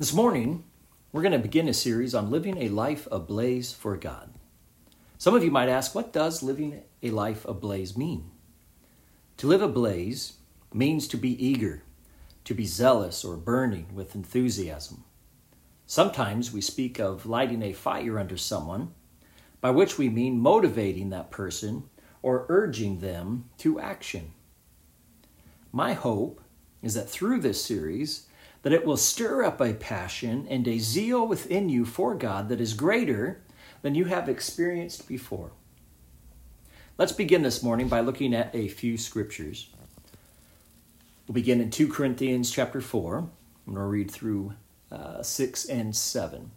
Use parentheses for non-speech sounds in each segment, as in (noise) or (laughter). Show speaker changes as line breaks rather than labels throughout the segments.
This morning, we're going to begin a series on living a life ablaze for God. Some of you might ask, what does living a life ablaze mean? To live ablaze means to be eager, to be zealous or burning with enthusiasm. Sometimes we speak of lighting a fire under someone, by which we mean motivating that person or urging them to action. My hope is that through this series, that it will stir up a passion and a zeal within you for God that is greater than you have experienced before. Let's begin this morning by looking at a few scriptures. We'll begin in 2 Corinthians chapter 4. I'm going to read through uh, 6 and 7.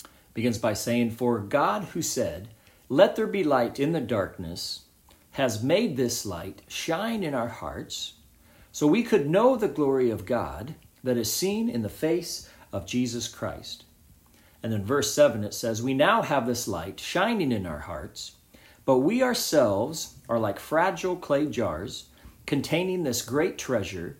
It begins by saying, For God who said, Let there be light in the darkness, has made this light shine in our hearts, so we could know the glory of God that is seen in the face of Jesus Christ. And in verse 7 it says, We now have this light shining in our hearts, but we ourselves are like fragile clay jars containing this great treasure.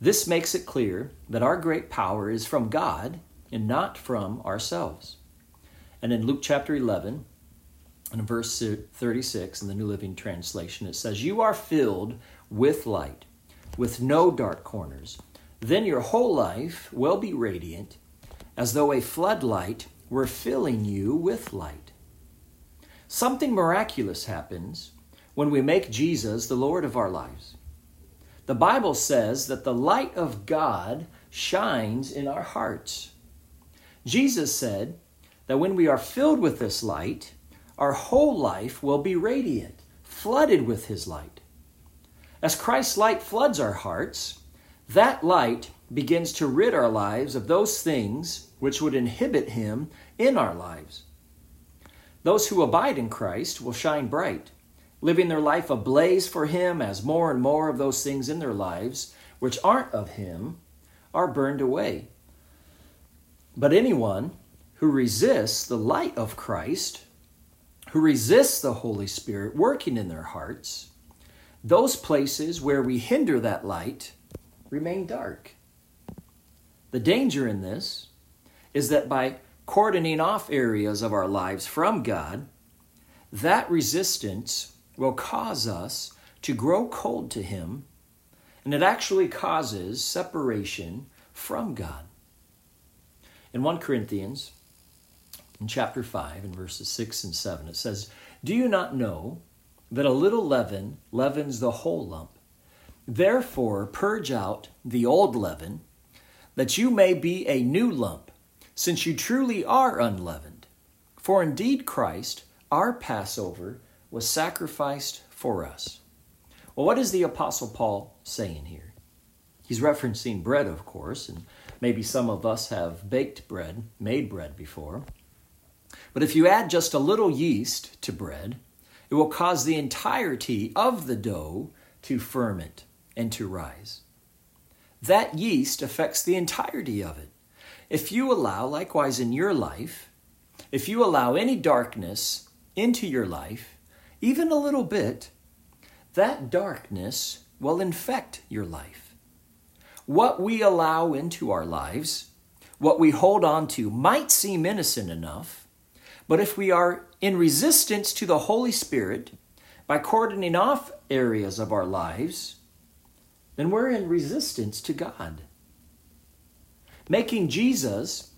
This makes it clear that our great power is from God and not from ourselves. And in Luke chapter 11, and in verse 36 in the New Living Translation, it says, You are filled with light, with no dark corners. Then your whole life will be radiant, as though a floodlight were filling you with light. Something miraculous happens when we make Jesus the Lord of our lives. The Bible says that the light of God shines in our hearts. Jesus said that when we are filled with this light, our whole life will be radiant, flooded with His light. As Christ's light floods our hearts, that light begins to rid our lives of those things which would inhibit Him in our lives. Those who abide in Christ will shine bright, living their life ablaze for Him as more and more of those things in their lives, which aren't of Him, are burned away. But anyone who resists the light of Christ, who resists the Holy Spirit working in their hearts, those places where we hinder that light remain dark. The danger in this is that by cordoning off areas of our lives from God, that resistance will cause us to grow cold to Him, and it actually causes separation from God. In 1 Corinthians, in chapter 5, in verses 6 and 7, it says, Do you not know that a little leaven leavens the whole lump? Therefore, purge out the old leaven, that you may be a new lump, since you truly are unleavened. For indeed Christ, our Passover, was sacrificed for us. Well, what is the Apostle Paul saying here? He's referencing bread, of course, and maybe some of us have baked bread, made bread before. But if you add just a little yeast to bread, it will cause the entirety of the dough to ferment and to rise. That yeast affects the entirety of it. If you allow, likewise in your life, if you allow any darkness into your life, even a little bit, that darkness will infect your life. What we allow into our lives, what we hold on to, might seem innocent enough, but if we are in resistance to the Holy Spirit by cordoning off areas of our lives, then we're in resistance to God. Making Jesus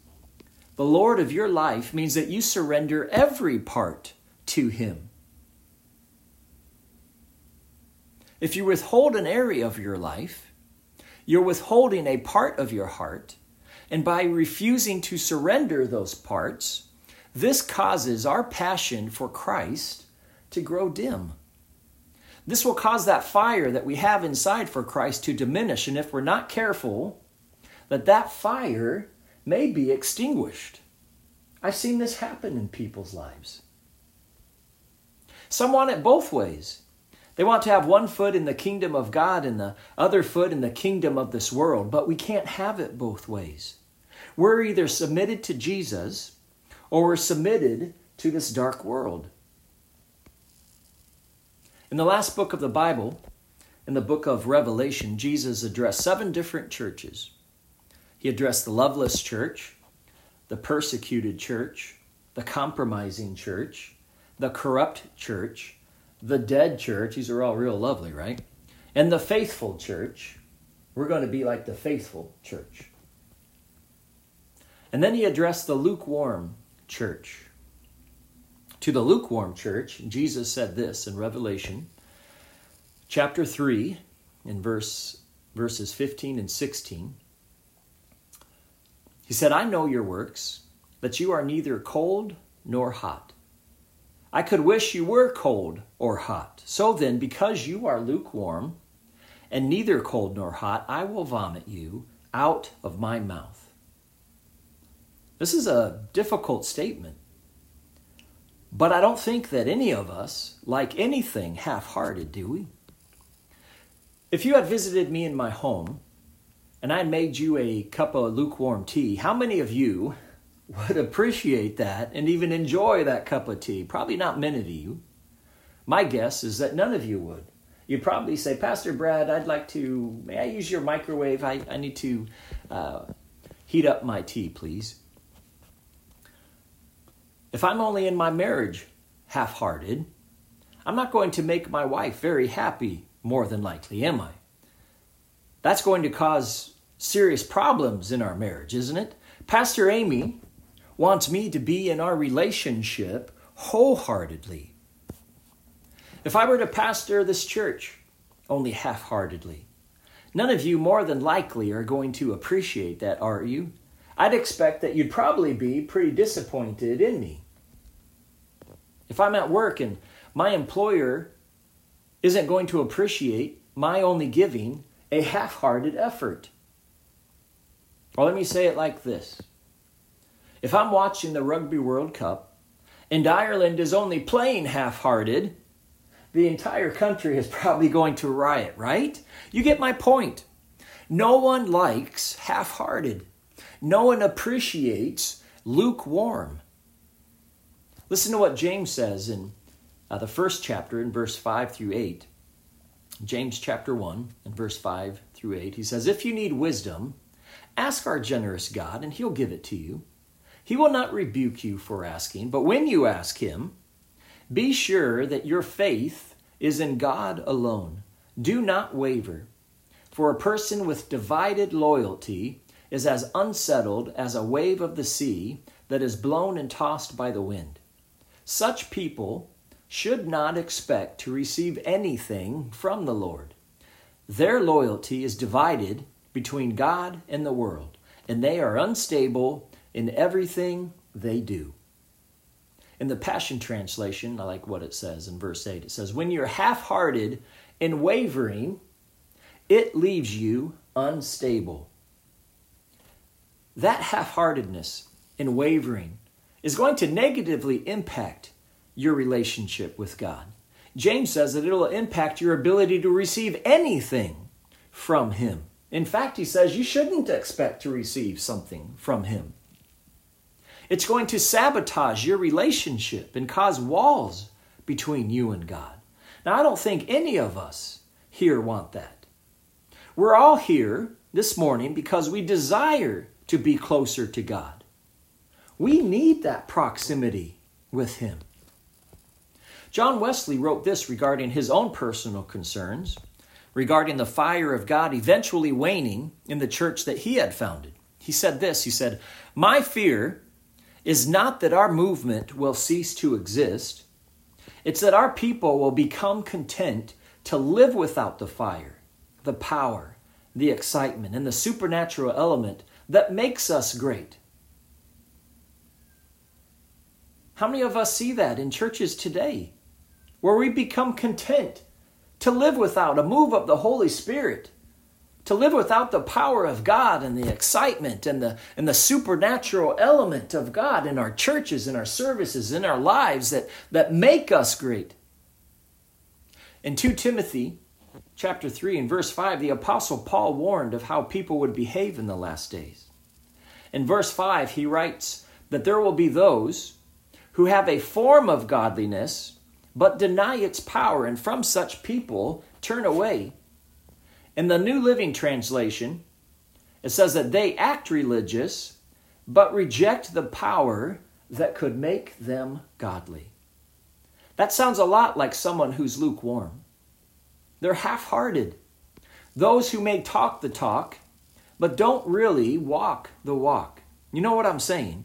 the Lord of your life means that you surrender every part to Him. If you withhold an area of your life, you're withholding a part of your heart, and by refusing to surrender those parts, this causes our passion for Christ to grow dim. This will cause that fire that we have inside for Christ to diminish. And if we're not careful, that that fire may be extinguished. I've seen this happen in people's lives. Some want it both ways. They want to have one foot in the kingdom of God and the other foot in the kingdom of this world, but we can't have it both ways. We're either submitted to Jesus or we're submitted to this dark world. In the last book of the Bible, in the book of Revelation, Jesus addressed seven different churches. He addressed the loveless church, the persecuted church, the compromising church, the corrupt church, the dead church. These are all real lovely, right? And the faithful church. We're going to be like the faithful church. And then he addressed the lukewarm church. To the lukewarm church, Jesus said this in Revelation chapter 3 in verse verses 15 and 16. He said, I know your works, that you are neither cold nor hot. I could wish you were cold or hot. So then, because you are lukewarm and neither cold nor hot, I will vomit you out of my mouth. This is a difficult statement. But I don't think that any of us like anything half hearted, do we? If you had visited me in my home and I made you a cup of lukewarm tea, how many of you would appreciate that and even enjoy that cup of tea? Probably not many of you. My guess is that none of you would. You'd probably say, Pastor Brad, I'd like to, may I use your microwave? I, I need to uh, heat up my tea, please. If I'm only in my marriage half hearted, I'm not going to make my wife very happy, more than likely, am I? That's going to cause serious problems in our marriage, isn't it? Pastor Amy wants me to be in our relationship wholeheartedly. If I were to pastor this church only half heartedly, none of you more than likely are going to appreciate that, are you? I'd expect that you'd probably be pretty disappointed in me. If I'm at work and my employer isn't going to appreciate my only giving a half hearted effort, or let me say it like this If I'm watching the Rugby World Cup and Ireland is only playing half hearted, the entire country is (laughs) probably going to riot, right? You get my point. No one likes half hearted, no one appreciates lukewarm. Listen to what James says in uh, the first chapter in verse 5 through 8. James chapter 1 and verse 5 through 8. He says, If you need wisdom, Ask our generous God, and He'll give it to you. He will not rebuke you for asking, but when you ask Him, be sure that your faith is in God alone. Do not waver, for a person with divided loyalty is as unsettled as a wave of the sea that is blown and tossed by the wind. Such people should not expect to receive anything from the Lord. Their loyalty is divided between God and the world, and they are unstable in everything they do. In the Passion Translation, I like what it says in verse 8. It says, When you're half hearted and wavering, it leaves you unstable. That half heartedness and wavering is going to negatively impact your relationship with God. James says that it'll impact your ability to receive anything from Him. In fact, he says you shouldn't expect to receive something from him. It's going to sabotage your relationship and cause walls between you and God. Now, I don't think any of us here want that. We're all here this morning because we desire to be closer to God. We need that proximity with Him. John Wesley wrote this regarding his own personal concerns regarding the fire of God eventually waning in the church that he had founded. He said this He said, My fear is not that our movement will cease to exist, it's that our people will become content to live without the fire, the power, the excitement, and the supernatural element that makes us great. How many of us see that in churches today? Where we become content to live without a move of the Holy Spirit, to live without the power of God and the excitement and the, and the supernatural element of God in our churches, in our services, in our lives that, that make us great. In 2 Timothy chapter 3 and verse 5, the apostle Paul warned of how people would behave in the last days. In verse 5, he writes that there will be those who have a form of godliness but deny its power, and from such people turn away. In the New Living Translation, It says that they act religious, but reject the power that could make them godly. That sounds a lot like someone who's lukewarm. They're half hearted. Those who may talk the talk, but don't really walk the walk. You know what I'm saying?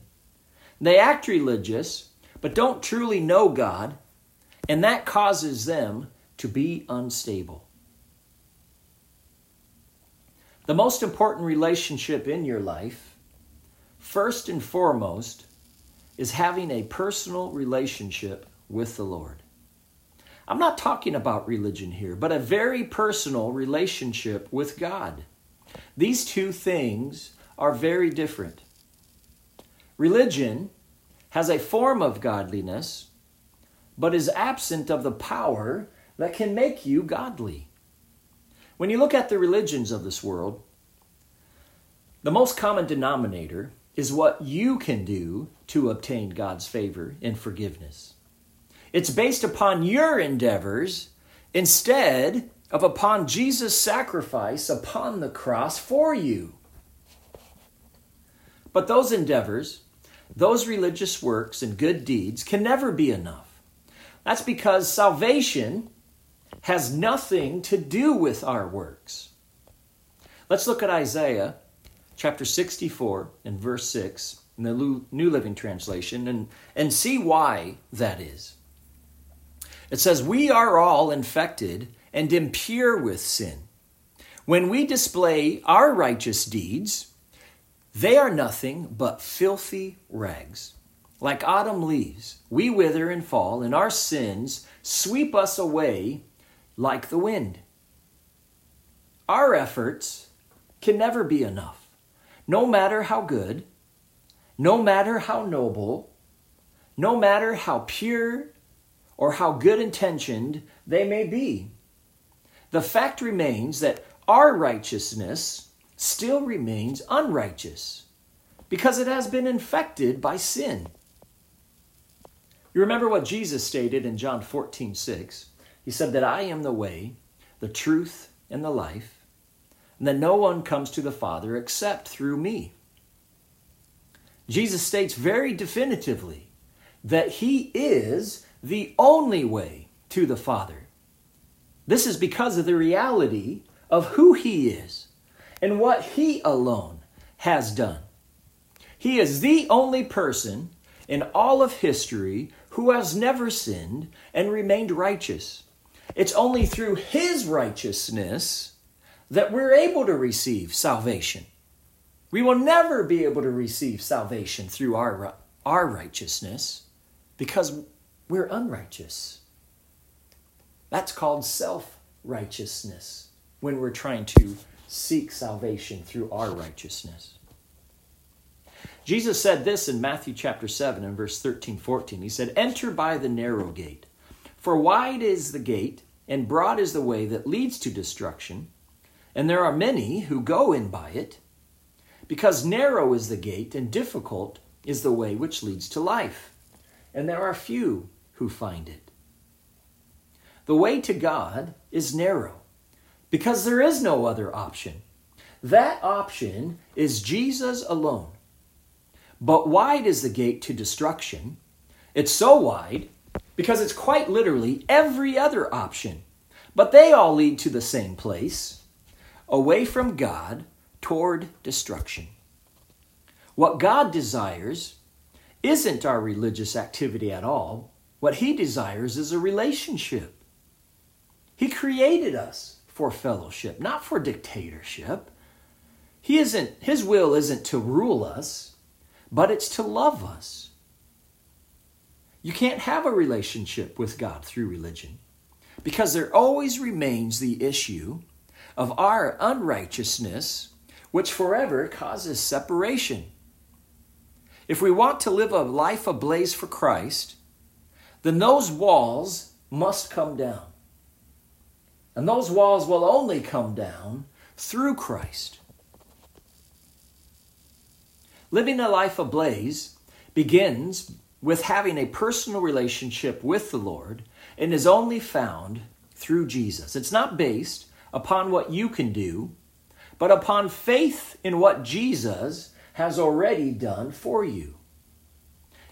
They act religious, but don't truly know God, and that causes them to be unstable. The most important relationship in your life, first and foremost, is having a personal relationship with the Lord. I'm not talking about religion here, but a very personal relationship with God. These two things are very different. Religion has a form of godliness, but is absent of the power that can make you godly. When you look at the religions of this world, the most common denominator is what you can do to obtain God's favor and forgiveness. It's based upon your endeavors instead of upon Jesus' sacrifice upon the cross for you. But those endeavors, those religious works and good deeds can never be enough. That's because salvation has nothing to do with our works. Let's look at Isaiah chapter 64 and verse 6 in the New Living Translation and, and see why that is. It says, We are all infected and impure with sin. When we display our righteous deeds, they are nothing but filthy rags. Like autumn leaves, we wither and fall, and our sins sweep us away like the wind. Our efforts can never be enough, no matter how good, no matter how noble, no matter how pure or how good intentioned they may be. The fact remains that our righteousness still remains unrighteous because it has been infected by sin. You remember what Jesus stated in John 14, 6? He said that I am the way, the truth, and the life, and that no one comes to the Father except through me. Jesus states very definitively that he is the only way to the Father. This is because of the reality of who He is and what He alone has done. He is the only person in all of history who has never sinned and remained righteous. It's only through His righteousness that we're able to receive salvation. We will never be able to receive salvation through our, our righteousness because we're unrighteous. That's called self righteousness when we're trying to seek salvation through our righteousness. Jesus said this in Matthew chapter 7 and verse 13 14. He said, Enter by the narrow gate, for wide is the gate, and broad is the way that leads to destruction, and there are many who go in by it. Because narrow is the gate, and difficult is the way which leads to life, and there are few who find it. The way to God is narrow because there is no other option. That option is Jesus alone. But wide is the gate to destruction. It's so wide because it's quite literally every other option. But they all lead to the same place away from God toward destruction. What God desires isn't our religious activity at all, what he desires is a relationship. He created us for fellowship, not for dictatorship. He isn't his will isn't to rule us, but it's to love us. You can't have a relationship with God through religion because there always remains the issue of our unrighteousness, which forever causes separation. If we want to live a life ablaze for Christ, then those walls must come down. And those walls will only come down through Christ. Living a life ablaze begins with having a personal relationship with the Lord and is only found through Jesus. It's not based upon what you can do, but upon faith in what Jesus has already done for you.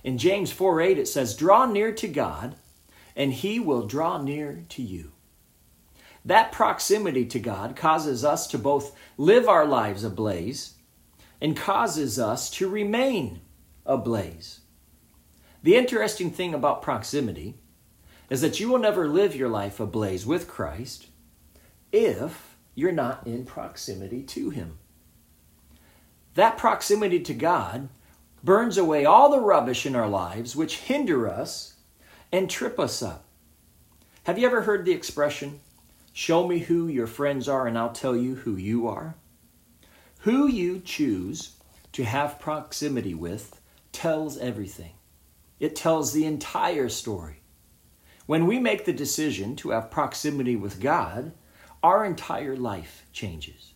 In James 4 8, it says, Draw near to God, and he will draw near to you. That proximity to God causes us to both live our lives ablaze and causes us to remain ablaze. The interesting thing about proximity is that you will never live your life ablaze with Christ if you're not in proximity to Him. That proximity to God burns away all the rubbish in our lives which hinder us and trip us up. Have you ever heard the expression, Show me who your friends are, and I'll tell you who you are? Who you choose to have proximity with tells everything. It tells the entire story. When we make the decision to have proximity with God, our entire life changes.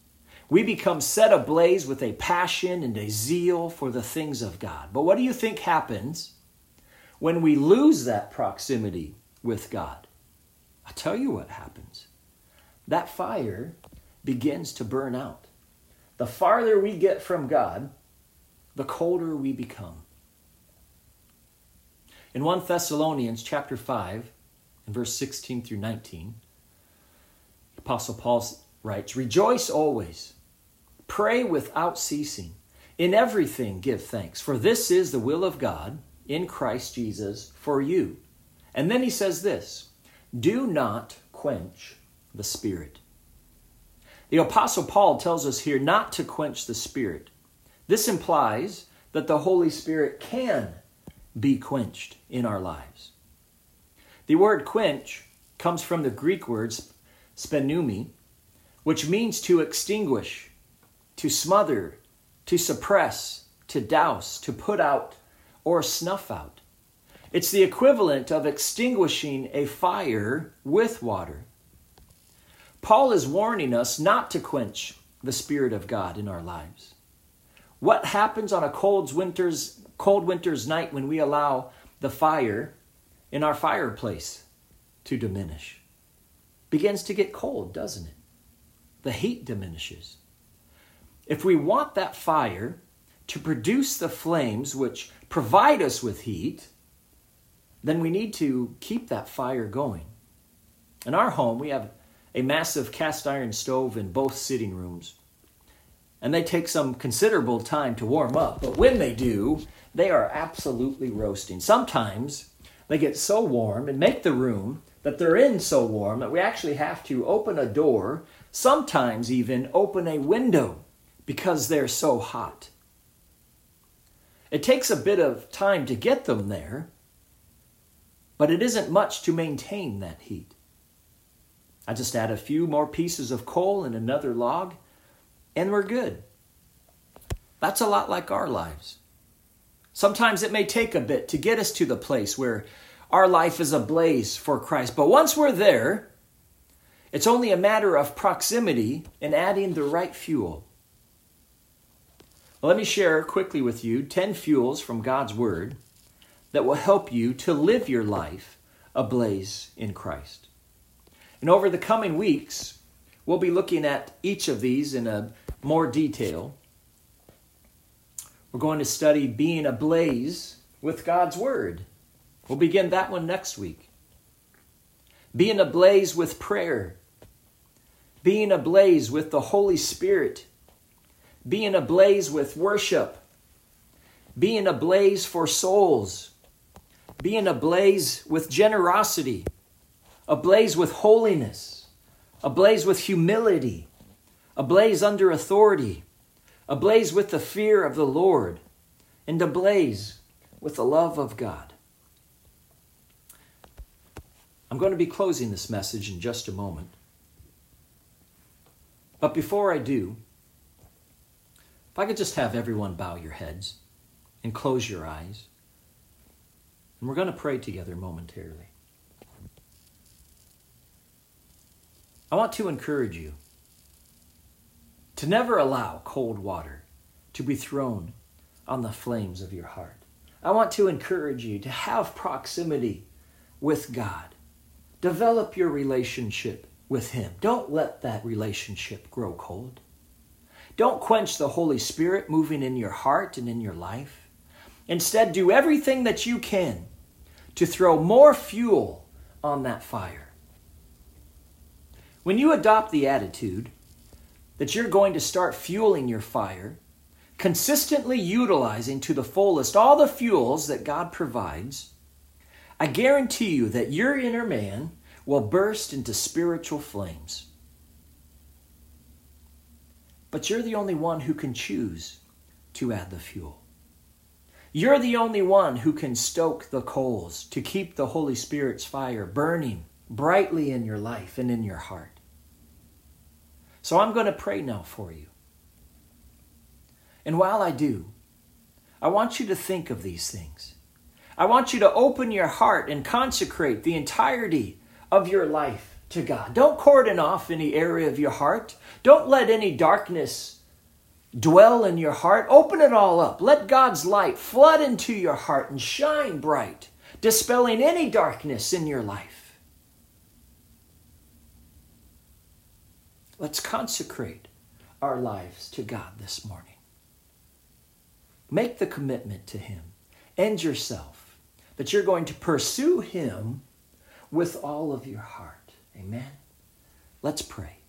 We become set ablaze with a passion and a zeal for the things of God. But what do you think happens when we lose that proximity with God? I'll tell you what happens. That fire begins to burn out. The farther we get from God, the colder we become. In 1 Thessalonians chapter 5, and verse 16 through 19, Apostle Paul writes, Rejoice always, pray without ceasing, in everything give thanks, for this is the will of God in Christ Jesus for you. And then he says this Do not quench the Spirit. The Apostle Paul tells us here not to quench the Spirit. This implies that the Holy Spirit can be quenched in our lives. The word quench comes from the Greek words sbennumi, which means to extinguish, to smother, to suppress, to douse, to put out, or snuff out. It's the equivalent of extinguishing a fire with water. Paul is warning us not to quench the Spirit of God in our lives. What happens on a cold winter's, cold winter's night when we allow the fire in our fireplace to diminish? Begins to get cold, doesn't it? The heat diminishes. If we want that fire to produce the flames which provide us with heat, then we need to keep that fire going. In our home, we have a massive cast iron stove in both sitting rooms. And they take some considerable time to warm up, but when they do, they are absolutely roasting. Sometimes they get so warm and make the room that they're in so warm that we actually have to open a door, sometimes even open a window because they're so hot. It takes a bit of time to get them there, but it isn't much to maintain that heat. I just add a few more pieces of coal and another log, and we're good. That's a lot like our lives. Sometimes it may take a bit to get us to the place where our life is ablaze for Christ. But once we're there, it's only a matter of proximity and adding the right fuel. Let me share quickly with you 10 fuels from God's Word that will help you to live your life ablaze in Christ. And over the coming weeks, we'll be looking at each of these in a more detail. We're going to study being ablaze with God's Word. We'll begin that one next week. Being ablaze with prayer. Being ablaze with the Holy Spirit. Being ablaze with worship. Being ablaze for souls. Being ablaze with generosity ablaze with holiness, ablaze with humility, ablaze under authority, ablaze with the fear of the Lord, and ablaze with the love of God. I'm going to be closing this message in just a moment. But before I do, if I could just have everyone bow your heads and close your eyes, and we're going to pray together momentarily. I want to encourage you to never allow cold water to be thrown on the flames of your heart. I want to encourage you to have proximity with God. Develop your relationship with Him. Don't let that relationship grow cold. Don't quench the Holy Spirit moving in your heart and in your life. Instead, do everything that you can to throw more fuel on that fire. When you adopt the attitude that you're going to start fueling your fire, consistently utilizing to the fullest all the fuels that God provides, I guarantee you that your inner man will burst into spiritual flames. But you're the only one who can choose to add the fuel. You're the only one who can stoke the coals to keep the Holy Spirit's fire burning brightly in your life and in your heart. So I'm going to pray now for you. And while I do, I want you to think of these things. I want you to open your heart and consecrate the entirety of your life to God. Don't cordon off any area of your heart. Don't let any darkness dwell in your heart. Open it all up. Let God's light flood into your heart and shine bright, dispelling any darkness in your life. Let's consecrate our lives to God this morning. Make the commitment to Him and yourself that you're going to pursue Him with all of your heart. Amen. Let's pray.